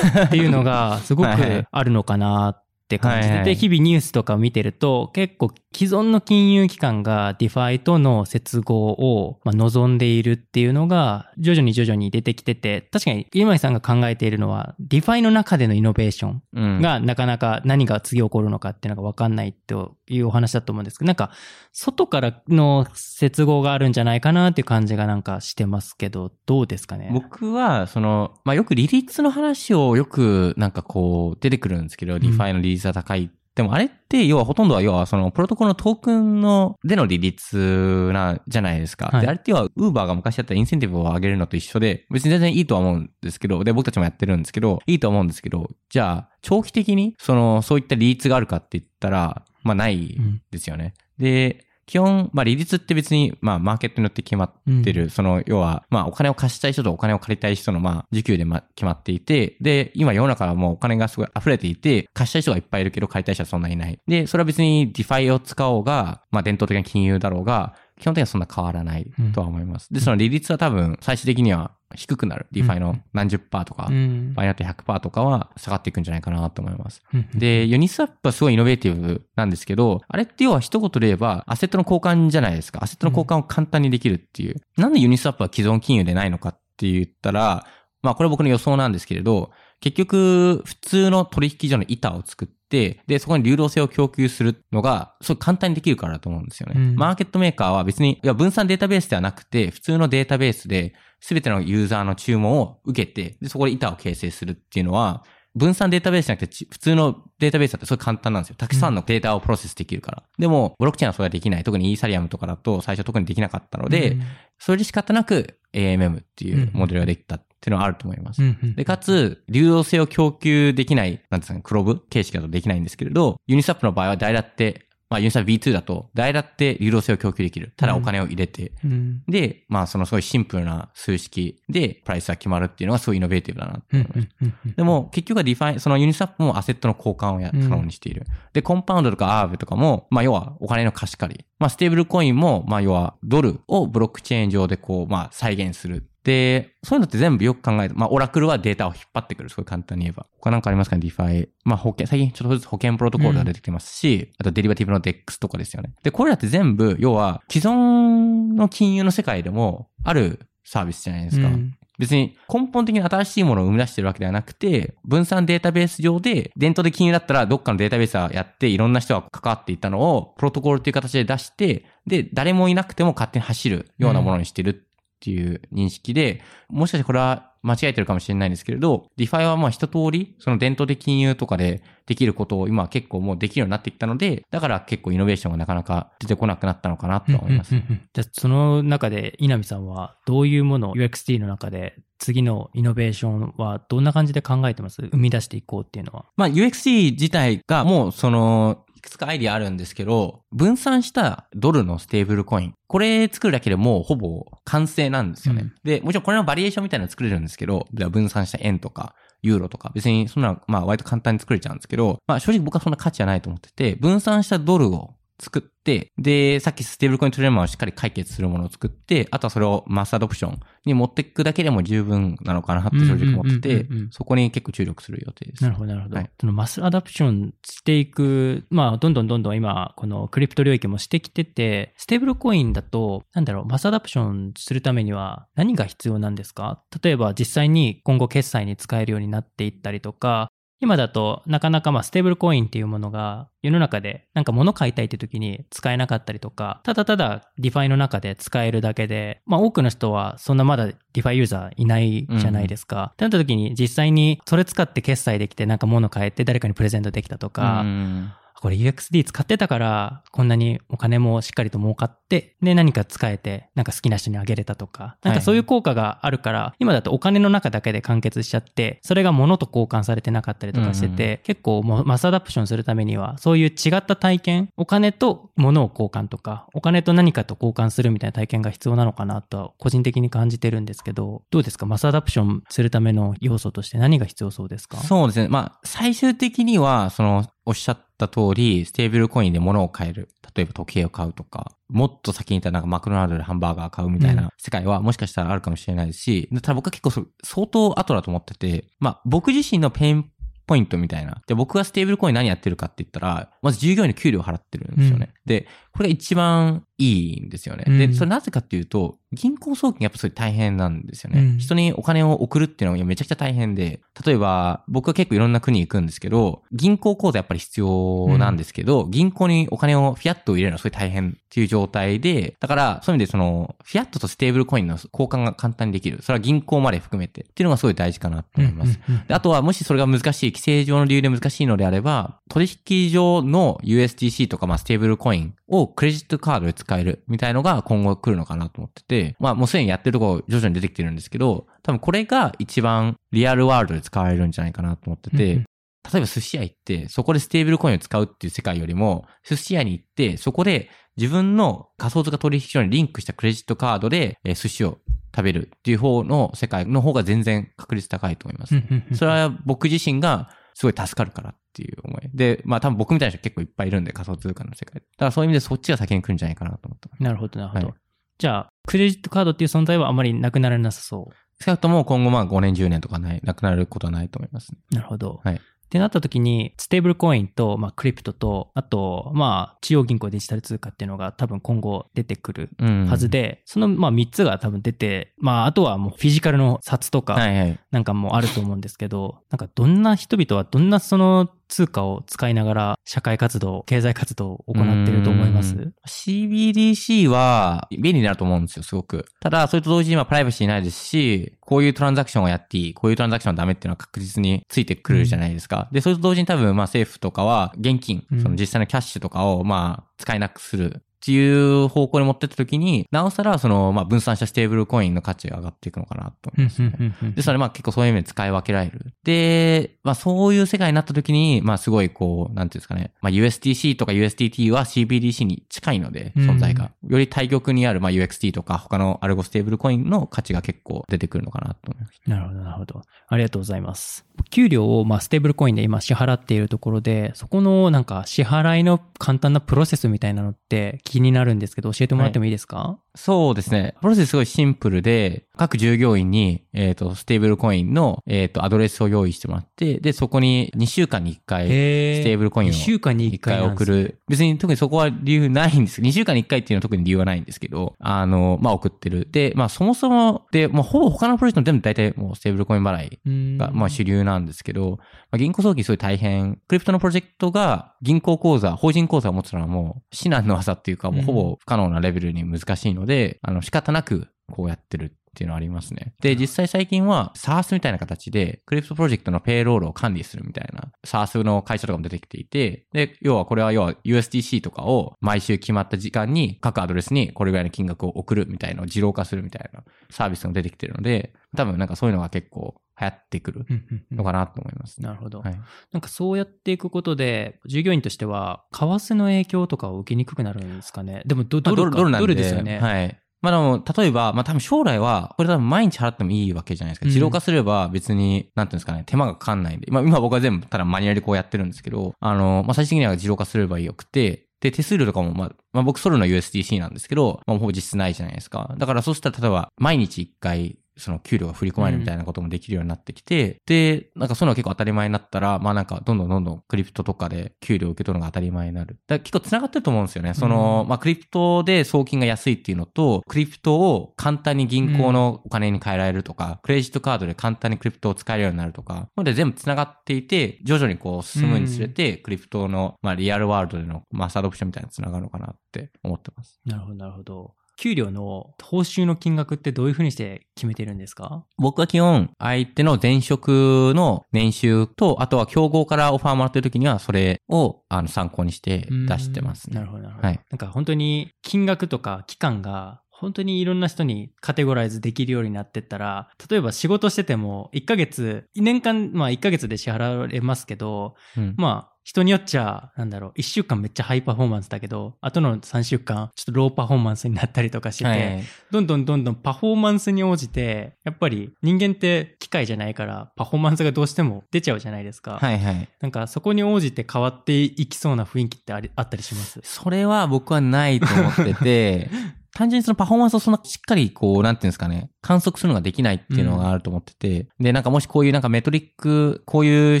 っていうのがすごくあるのかなって感じてて、日々ニュースとかを見てると結構既存の金融機関が DeFi との接合をまあ望んでいるっていうのが徐々に徐々に出てきてて、確かに今井さんが考えているのは DeFi の中でのイノベーションうん。がなかなか何が次起こるのかっていうのが分かんないというお話だと思うんですけど、なんか外からの接合があるんじゃないかなっていう感じがなんかしてますけど、どうですかね？僕は、その、まあ、よく利率の話をよくなんかこう出てくるんですけど、ん DeFi の利率が高い。でもあれって、要はほとんどは、要はそのプロトコルのトークンの、での利率な、じゃないですか。はいで、あれって要は、ウーバーが昔やったインセンティブを上げるのと一緒で、別に全然いいとは思うんですけど、で、僕たちもやってるんですけど、いいとは思うんですけど、じゃあ、長期的に、その、そういった利率があるかって言ったら、まあ、ないうんですよね。で、基本、まあ、利率って別に、まあ、マーケットによって決まってる、その、要は、まあ、お金を貸したい人とお金を借りたい人の、まあ、需給で、ま、決まっていて、で、今世の中はもうお金がすごい溢れていて、貸したい人がいっぱいいるけど、借りたい人はそんなにいない。で、それは別に DeFi を使おうが、まあ、伝統的な金融だろうが、基本的にはそんな変わらないとは思います。で、その利率は多分、最終的には低くなる。DeFi の何十パーとか、うん場合によって100%とかは下がっていくんじゃないかなと思います。うんで、ユニスワップはすごいイノベーティブなんですけど、あれって要は一言で言えば、アセットの交換じゃないですか。アセットの交換を簡単にできるっていう。なんでユニスワップは既存金融でないのかって言ったら、まあこれは僕の予想なんですけれど、結局、普通の取引所の板を作って、で、そこに流動性を供給するのが、すごい簡単にできるからだと思うんですよね。うんマーケットメーカーは別に、いや、分散データベースではなくて、普通のデータベースで、すべてのユーザーの注文を受けて、で、そこで板を形成するっていうのは、分散データベースじゃなくてち、普通のデータベースだってすごい簡単なんですよ。たくさんのデータをプロセスできるから。でも、ブロックチェーンはそれはできない。特にイーサリアムとかだと最初特にできなかったので、それで仕方なく AMM っていうモデルができたっていうのはあると思います。うんうんで、かつ、流動性を供給できない、なんですかね、 CLOB 形式だとできないんですけれど、 Uniswap の場合は誰だって、まあ、ユニスワップ B2 だと、代だって流動性を供給できる。ただお金を入れて、うんで、まあ、そのすごいシンプルな数式でプライスが決まるっていうのがすごいイノベーティブだなってうん思います。うんうんでも、結局は DeFi、その Uniswap もアセットの交換をや可うん能にしている。で、 Compound とか Aave とかも、まあ、要はお金の貸し借り。まあ、ステーブルコインも、まあ、要はドルをブロックチェーン上でこう、まあ、再現する。で、そういうのって全部よく考えて、まあ、オラクルはデータを引っ張ってくる。すごい簡単に言えば。他なんかありますか？ね、 DeFi。まあ、保険、最近ちょっとずつ保険プロトコルが出てきてますし、あとデリバティブの DEX とかですよね。で、これらって全部、要は、既存の金融の世界でもあるサービスじゃないですか。うん別に根本的に新しいものを生み出してるわけではなくて、分散データベース上で、伝統的金融だったらどっかのデータベースはやって、いろんな人が関わっていったのを、プロトコルっていう形で出して、で、誰もいなくても勝手に走るようなものにしてるっていう認識で、もしかしてこれは間違えてるかもしれないんですけれど、DeFi はまあ一通り、その伝統的金融とかでできることを今は結構もうできるようになってきたので、だから結構イノベーションがなかなか出てこなくなったのかなとは思いますうん。うんうんうんじゃあ、その中で、稲見さんはどういうものを UXT の中で、次のイノベーションはどんな感じで考えてます？生み出していこうっていうのは。まあ UXC 自体がもうその、いくつかアイディアあるんですけど、分散したドルのステーブルコイン。これ作るだけでもうほぼ完成なんですよね。うんで、もちろんこれのバリエーションみたいなの作れるんですけど、では分散した円とか、ユーロとか、別にそんな、まあ割と簡単に作れちゃうんですけど、まあ正直僕はそんな価値はないと思ってて、分散したドルを作って、で、さっきステーブルコイントリレンマをしっかり解決するものを作って、あとはそれを mass adoption に持っていくだけでも十分なのかなって正直思っててそこに結構注力する予定です。なるほど、なるほど。はいその mass adoption していく、まあ、どんどんどんどん今、このクリプト領域もしてきてて、ステーブルコインだと、なんだろう、 mass adoption するためには何が必要なんですか？例えば実際に今後決済に使えるようになっていったりとか、今だとなかなかまあステーブルコインっていうものが世の中でなんか物買いたいって時に使えなかったりとか、ただただ DeFi の中で使えるだけで、まあ多くの人はそんなまだ DeFi ユーザーいないじゃないですか。ってなった時に実際にそれ使って決済できてなんか物買えて誰かにプレゼントできたとか、うんこれ UXD 使ってたから、こんなにお金もしっかりと儲かって、で、何か使えて、なんか好きな人にあげれたとか、なんかそういう効果があるから、今だとお金の中だけで完結しちゃって、それが物と交換されてなかったりとかしてて、結構もうマスアダプションするためには、そういう違った体験、お金と物を交換とか、お金と何かと交換するみたいな体験が必要なのかなとは、個人的に感じてるんですけど、どうですか？ mass adoption するための要素として何が必要そうですか？そうですね。まあ、最終的には、その、おっしゃった通り、ステーブルコインで物を買える。例えば時計を買うとか、もっと先に言ったらなんかマクドナルドでハンバーガー買うみたいな世界はもしかしたらあるかもしれないし、ただ僕は結構そ相当後だと思ってて、まあ僕自身の pain point みたいな。で、僕がステーブルコイン何やってるかって言ったら、まず従業員の給料を払ってるんですよね。で、これが一番いいんですよね。で、うんそれなぜかっていうと、銀行送金やっぱそれ大変なんですよね。うん人にお金を送るっていうのがめちゃくちゃ大変で、例えば僕は結構いろんな国行くんですけど、銀行口座やっぱり必要なんですけど、銀行にお金をフィアットを入れるのはすごい大変っていう状態で、だからそういう意味でその、フィアットとステーブルコインの交換が簡単にできる。それは銀行まで含めてっていうのがすごい大事かなと思います。うんうんうんであとは、もしそれが難しい、規制上の理由で難しいのであれば、取引上の USDC とか、まあ、ステーブルコインをクレジットカードで使えるみたいのが今後来るのかなと思ってて、まあ、もうすでにやってるところ徐々に出てきてるんですけど、多分これが一番リアルワールドで使われるんじゃないかなと思ってて、例えば寿司屋行って、そこでステーブルコインを使うっていう世界よりも、寿司屋に行って、そこで自分の仮想通貨取引所にリンクしたクレジットカードで、えー寿司を食べるっていう方の世界の方が全然確率高いと思います。それは僕自身がすごい助かるからっていう思い。で、まあ多分僕みたいな人結構いっぱいいるんで仮想通貨の世界。だからそういう意味でそっちが先に来るんじゃないかなと思ってます。なるほど、なるほど。はいじゃあ、クレジットカードっていう存在はあまりなくならなさそ少なくとも今後まあ5年10年とかない、なくなることはないと思いますね。う。なるほど。はいってなった時に、ステーブルコインと、まあ、クリプトと、あと、まあ、中央銀行デジタル通貨っていうのが多分今後出てくるうん。はずで、その、まあ、3つが多分出て、まあ、あとはもうフィジカルの札とか、はいはい。なんかもあると思うんですけど、なんかどんな人々はどんなその通貨を使いながら社会活動、経済活動を行っていると思います？うん CBDC は便利になると思うんですよ、すごく。ただ、それと同時にまあプライバシーないですし、こういうトランザクションをやっていい、こういうトランザクションはダメっていうのは確実についてくるじゃないですか。で、それと同時に多分まあ政府とかは現金、うんその実際のキャッシュとかをまあ使えなくする。っていう方向に持ってった時に、なおさらその、まあ、分散したステーブルコインの価値が上がっていくのかなと思います、ね。で、それまあ結構そういう意味で使い分けられる。で、まあそういう世界になった時に、まあすごいこう、なんていうんですかね。まあ USDC とか USDT は CBDC に近いので、うん存在が。より対極にある、まあ UXT とか他のアルゴステーブルコインの価値が結構出てくるのかなと思います。なるほど、なるほど。ありがとうございます。給料をまあステーブルコインで今支払っているところで、そこのなんか支払いの簡単なプロセスみたいなのって気になるんですけど、教えてもらってもいいですか、そうですね。プロセスすごいシンプルで、各従業員に、えっ、と、ステーブルコインの、えっ、と、アドレスを用意してもらって、で、そこに2週間に1回、へステーブルコインを2週間に1 1回回送る。別に特にそこは理由ないんです。2週間に1回っていうのは特に理由はないんですけど、あの、まあ、送ってる。で、まあ、そもそも、で、もうほぼ他のプロジェクト全部大体もうステーブルコイン払いが、まあ、主流なんですけど、まあ、銀行送金すごい大変。クリプトのプロジェクトが銀行口座、法人口座を持つのはもう至難の技っていうか、もうほぼ不可能なレベルに難しいので、あの、仕方なくこうやってるっていうのはありますね。で、実際最近は SARS みたいな形で、クリプトプロジェクトの payroll を管理するみたいな SARS の会社とかも出てきていて、で、要はこれは要は USDC とかを毎週決まった時間に各アドレスにこれぐらいの金額を送るみたいなのを自動化するみたいなサービスが出てきてるので、多分なんかそういうのが結構流行ってくるのかなと思いますね。なるほど。はい。なんかそうやっていくことで、従業員としては、為替の影響とかを受けにくくなるんですかね？でもド、まあドルか、ドルなんで。ドルですよね？はい。まあでも、例えば、まあ多分将来は、これ多分毎日払ってもいいわけじゃないですか。うん自動化すれば別に、なんていうんですかね、手間がかかんないんで。まあ今僕は全部ただマニュアルでこうやってるんですけど、あの、まあ最終的には自動化すればよくて、で、手数料とかも、まあ、まあ僕ソルの USDC なんですけど、まあほぼ実質ないじゃないですか。だからそしたら例えば、毎日一回、その給料が振り込まれるみたいなこともできるようになってきて、で、なんかそういうのが結構当たり前になったら、まあなんかどんどんどんどんクリプトとかで給料を受け取るのが当たり前になる。だから結構繋がってると思うんですよね。その、うんまあクリプトで送金が安いっていうのと、クリプトを簡単に銀行のお金に変えられるとか、クレジットカードで簡単にクリプトを使えるようになるとか、なので全部繋がっていて、徐々にこう進むにつれて、クリプトの、まあリアルワールドでのマスアドプションみたいな繋がるのかなって思ってます。なるほど、なるほど。給料の報酬の金額ってどういうふうにして決めてるんですか？僕は基本、相手の前職の年収と、あとは競合からオファーもらってる時には、それをあの参考にして出してますね。なるほど、なるほど。はいなんか本当に金額とか期間が本当にいろんな人にカテゴライズできるようになってったら、例えば仕事してても1ヶ月、年間、まあ1ヶ月で支払われますけど、うんまあ人によっちゃ、なんだろう、1週間めっちゃハイパフォーマンスだけど、後の3週間、ちょっとローパフォーマンスになったりとかしてて、はいどんどんどんどんパフォーマンスに応じて、やっぱり人間って機械じゃないから、パフォーマンスがどうしても出ちゃうじゃないですか。はいはい。なんかそこに応じて変わっていきそうな雰囲気ってありあったりします？それは僕はないと思ってて、単純にそのパフォーマンスをそんなしっかりこう、なんていうんですかね、観測するのができないっていうのがあると思ってて、で、なんかもしこういうなんかメトリック、こういう指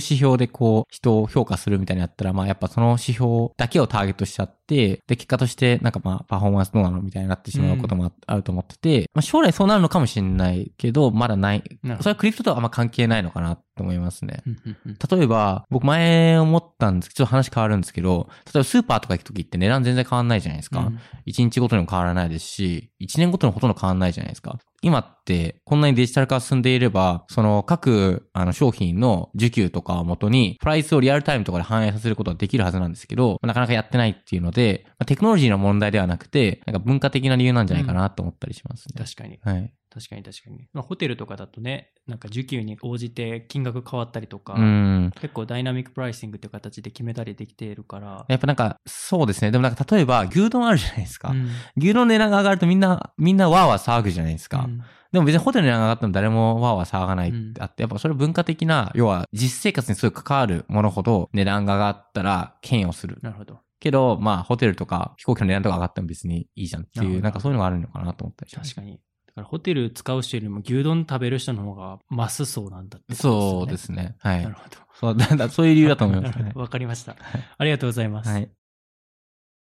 標でこう、人を評価するみたいになったら、まあやっぱその指標だけをターゲットしちゃって、で、結果としてなんかまあパフォーマンスどうなのみたいになってしまうこともああると思ってて、まあ将来そうなるのかもしれないけど、まだない。それはクリプトとはあんま関係ないのかなと思いますね。うんうんうん例えば、僕前思ったんですけど、ちょっと話変わるんですけど、例えばスーパーとか行くときって値段全然変わんないじゃないですか。うん1日ごとにも変わらないですし、1年ごとにほとんど変わらないじゃないですか。今って、こんなにデジタル化が進んでいれば、その各あの商品の需給とかをもとに、プライスをリアルタイムとかで反映させることができるはずなんですけど、なかなかやってないっていうので、まあテクノロジーの問題ではなくて、なんか文化的な理由なんじゃないかなと思ったりしますね。確かに。はい。確かに確かに。まあ、ホテルとかだとね、なんか需給に応じて金額変わったりとか、うん。結構ダイナミックプライシングっていう形で決めたりできているから。やっぱなんか、そうですね。でもなんか例えば、牛丼あるじゃないですか。うん牛丼の値段が上がるとみんな、みんなわーわー騒ぐじゃないですか。うんでも別にホテルの値段が上がっても誰もわーわー騒がないっうんてあって、やっぱそれ文化的な、要は実生活にすごい関わるものほど値段が上がったら嫌悪する。なるほど。けど、まあホテルとか飛行機の値段とか上がっても別にいいじゃんっていう、なんかそういうのがあるのかなと思ったりします。確かに。だからホテル使う人よりも牛丼食べる人の方がマスそうなんだってことそうですね。はいなる。ほど。そうだだそういう理由だと思います ね。わかりました。ありがとうございます。はい。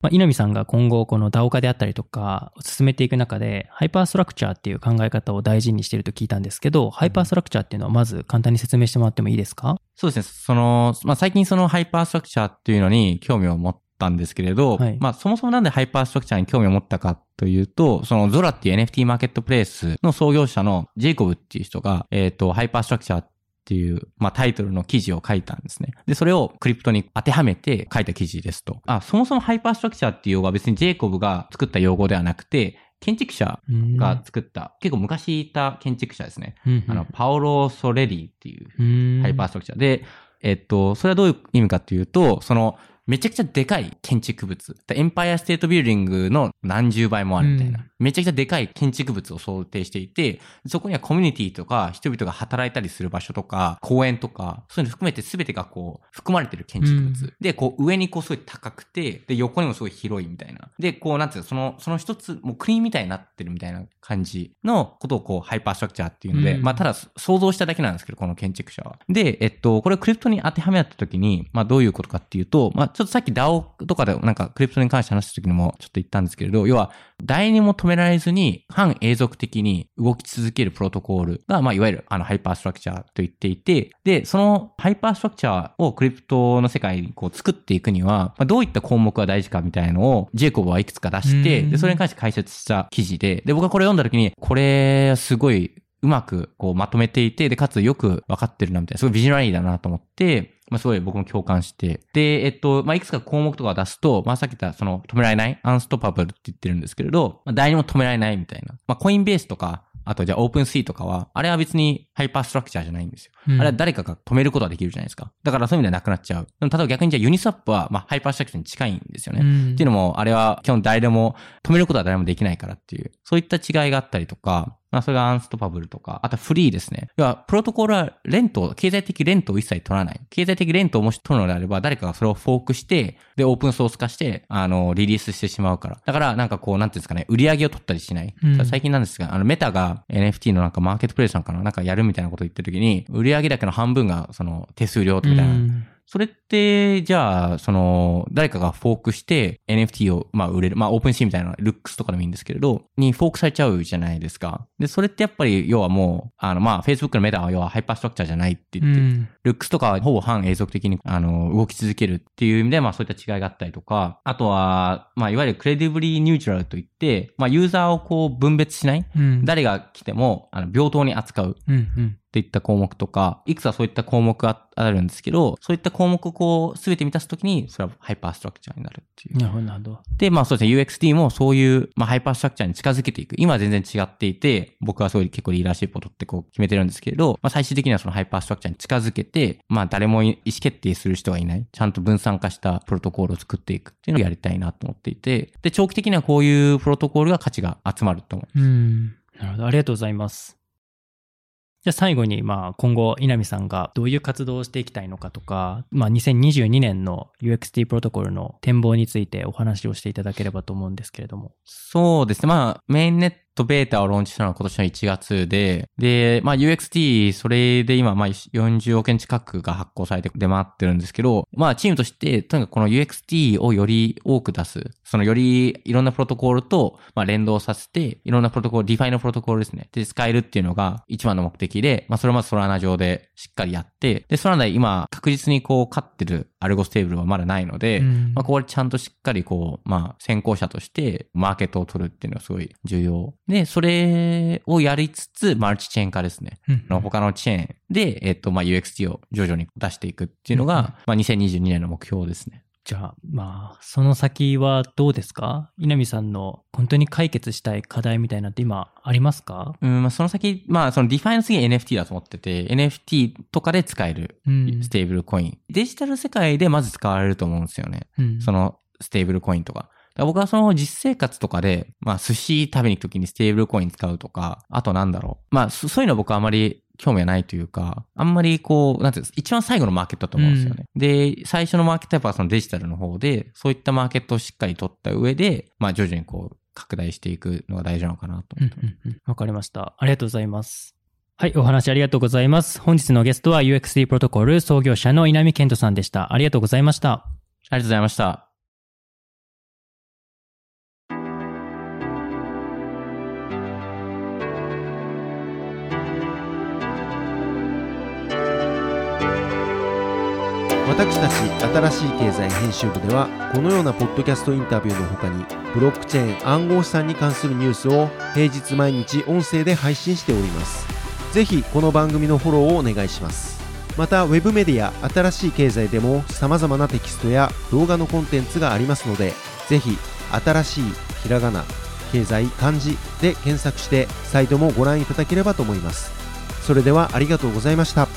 まあ、稲見さんが今後この DAO 化であったりとかを進めていく中でハイパーストラクチャーっていう考え方を大事にしていると聞いたんですけど、ハイパーストラクチャーっていうのはまず簡単に説明してもらってもいいですか？そうですね。その、まあ、最近そのハイパーストラクチャーっていうのに興味を持ったんですけれど、はいまあ、そもそもなんでハイパーストラクチャーに興味を持ったかというと、そのゾラっていう NFT マーケットプレイスの創業者のジェイコブっていう人が、えっ、と、ハイパーストラクチャーっていう、まあ、タイトルの記事を書いたんですね。で、それをクリプトに当てはめて書いた記事ですと。あ、そもそもハイパーストラクチャーっていう用語は別にジェイコブが作った用語ではなくて、建築者が作った、結構昔いた建築者ですね。うんあの、パオロ・ソレリっていううんハイパーストラクチャー。で、えっと、それはどういう意味かっていうと、その、めちゃくちゃでかい建築物。エンパイアステートビルディングの何十倍もあるみたいな。うんめちゃくちゃでかい建築物を想定していて、そこにはコミュニティとか人々が働いたりする場所とか、公園とか、そういうの含めて全てがこう、含まれてる建築物。うんで、こう上にこうすごい高くて、で、横にもすごい広いみたいな。で、こうなんていうの、その、その一つ、もう国みたいになってるみたいな感じのことをこう、ハイパーストラクチャーっていうので、うんまあただ想像しただけなんですけど、この建築者は。で、えっと、これをクリプトに当てはめたときに、まあどういうことかっていうと、まあちょっとさっき DAO とかでなんかクリプトに関して話したときにもちょっと言ったんですけれど、要は、誰にも止められずに半永続的に動き続けるプロトコールが、まあいわゆるあの hyperstructure と言っていて、で、その hyperstructure をクリプトの世界にこう作っていくには、まあ、どういった項目が大事かみたいのをジェイコブはいくつか出して、うん。で、それに関して解説した記事で、で、僕がこれ読んだ時に、これすごいうまくこうまとめていて、で、かつよくわかってるなみたいな、すごい visionary だなと思って、まあ、すごい僕も共感して。で、えっと、まあ、いくつか項目とかを出すと、まあ、さっき言った、その、止められない、 unstoppable って言ってるんですけれど、まあ、誰にも止められないみたいな。まあ、 Coinbase とか、あとじゃあ OpenSea とかは、あれは別に hyperstructure じゃないんですよ。うんあれは誰かが止めることができるじゃないですか。だからそういう意味ではなくなっちゃう。例えば逆にじゃあユニスワップは、まあ、 hyperstructure に近いんですよね。うんっていうのも、あれは基本誰でも、止めることは誰もできないからっていう、そういった違いがあったりとか、まあそれが unstoppable とか、あとはフリーですね。要は、プロトコールは rent、経済的 rent を一切取らない。経済的 rent をもし取るのであれば、誰かがそれをフォークして、で、オープンソース化して、あの、リリースしてしまうから。だから、なんかこう、なんていうんですかね、売り上げを取ったりしない。うん最近なんですが、あの、メタが NFT のなんかマーケットプレイスなんかな、なんかやるみたいなことを言ってるときに、売り上げだけの半分が、その、手数料みたいな。うんそれって、じゃあ、その、誰かがフォークして NFT を、まあ、売れる。まあ、 OpenSea みたいな、 Looks とかでもいいんですけれど、にフォークされちゃうじゃないですか。で、それってやっぱり、要はもう、あの、まあ、Facebook のメタは要はハイパーストラクチャーじゃないってう言って、んルックスとかはほぼ反永続的に、あの、動き続けるっていう意味で、まあそういった違いがあったりとか、あとは、まあいわゆるクレディブリーニュートラルといって、まあユーザーをこう分別しない。うん誰が来ても、あの、平等に扱う。うんうんっていった項目とか、いくつかそういった項目があるんですけど、そういった項目をこう、すべて満たすときに、それはハイパーストラクチャーになるっていう。なるほど。で、まあそうですね、UXT もそういう、まあハイパーストラクチャーに近づけていく。今は全然違っていて、僕はそういう結構リーダーシップを取ってこう決めてるんですけれど、まあ最終的にはそのハイパーストラクチャーに近づけて、まあ誰も意思決定する人がいない、ちゃんと分散化したプロトコールを作っていくっていうのをやりたいなと思っていて、で、長期的にはこういうプロトコールが価値が集まると思う。うん。なるほど。ありがとうございます。じゃあ最後に、まあ今後、稲見さんがどういう活動をしていきたいのかとか、まあ2022年の UXT プロトコルの展望についてお話をしていただければと思うんですけれども。そうですね。まあ、 mainnet beta をローンチしたのは今年の1月で、で、まあ UXT、それで今、まあ40億円近くが発行されて出回ってるんですけど、まあチームとして、とにかくこの UXT をより多く出す、そのよりいろんなプロトコールと、まあ連動させて、いろんなプロトコール、 DeFi のプロトコールですね。で、使えるっていうのが一番の目的で、まあそれをまず Solana 上でしっかりやって、で、 Solana で今確実にこう勝ってる algo stable はまだないので、うんまあこれちゃんとしっかりこう、まあ先行者としてマーケットを取るっていうのはすごい重要。で、それをやりつつ、マルチチェーン化ですね。うん他のチェーンで、えっと、まあ UXD を徐々に出していくっていうのうんが、まあ2022年の目標ですね。じゃあ、まあ、その先はどうですか？稲見さんの本当に解決したい課題みたいなのって今ありますか？うん、まあその先、まあその DeFi の次は NFT だと思ってて、NFT とかで使えるうんステーブルコイン。デジタル世界でまず使われると思うんですよね。うんそのステーブルコインとか。僕はその実生活とかで、まあ寿司食べに行くときにステーブルコイン使うとか、あとなんだろう。まあそそういうの僕はあまり興味はないというか、あんまりこう、なんていうんです一番最後のマーケットだと思うんですよね。で、最初のマーケットはやっぱそのデジタルの方で、そういったマーケットをしっかり取った上で、まあ徐々にこう、拡大していくのが大事なのかなとうん思ってます。うんうんわかりました。ありがとうございます。はい、お話ありがとうございます。本日のゲストは UXD プロトコル創業者の稲見健人さんでした。ありがとうございました。ありがとうございました。私たち新しい経済編集部ではこのようなポッドキャストインタビューの他にブロックチェーン暗号資産に関するニュースを平日毎日音声で配信しております。ぜひこの番組のフォローをお願いします。またウェブメディア新しい経済でも様々なテキストや動画のコンテンツがありますのでぜひ新しいひらがな経済漢字で検索してサイトもご覧いただければと思いますそれではありがとうございました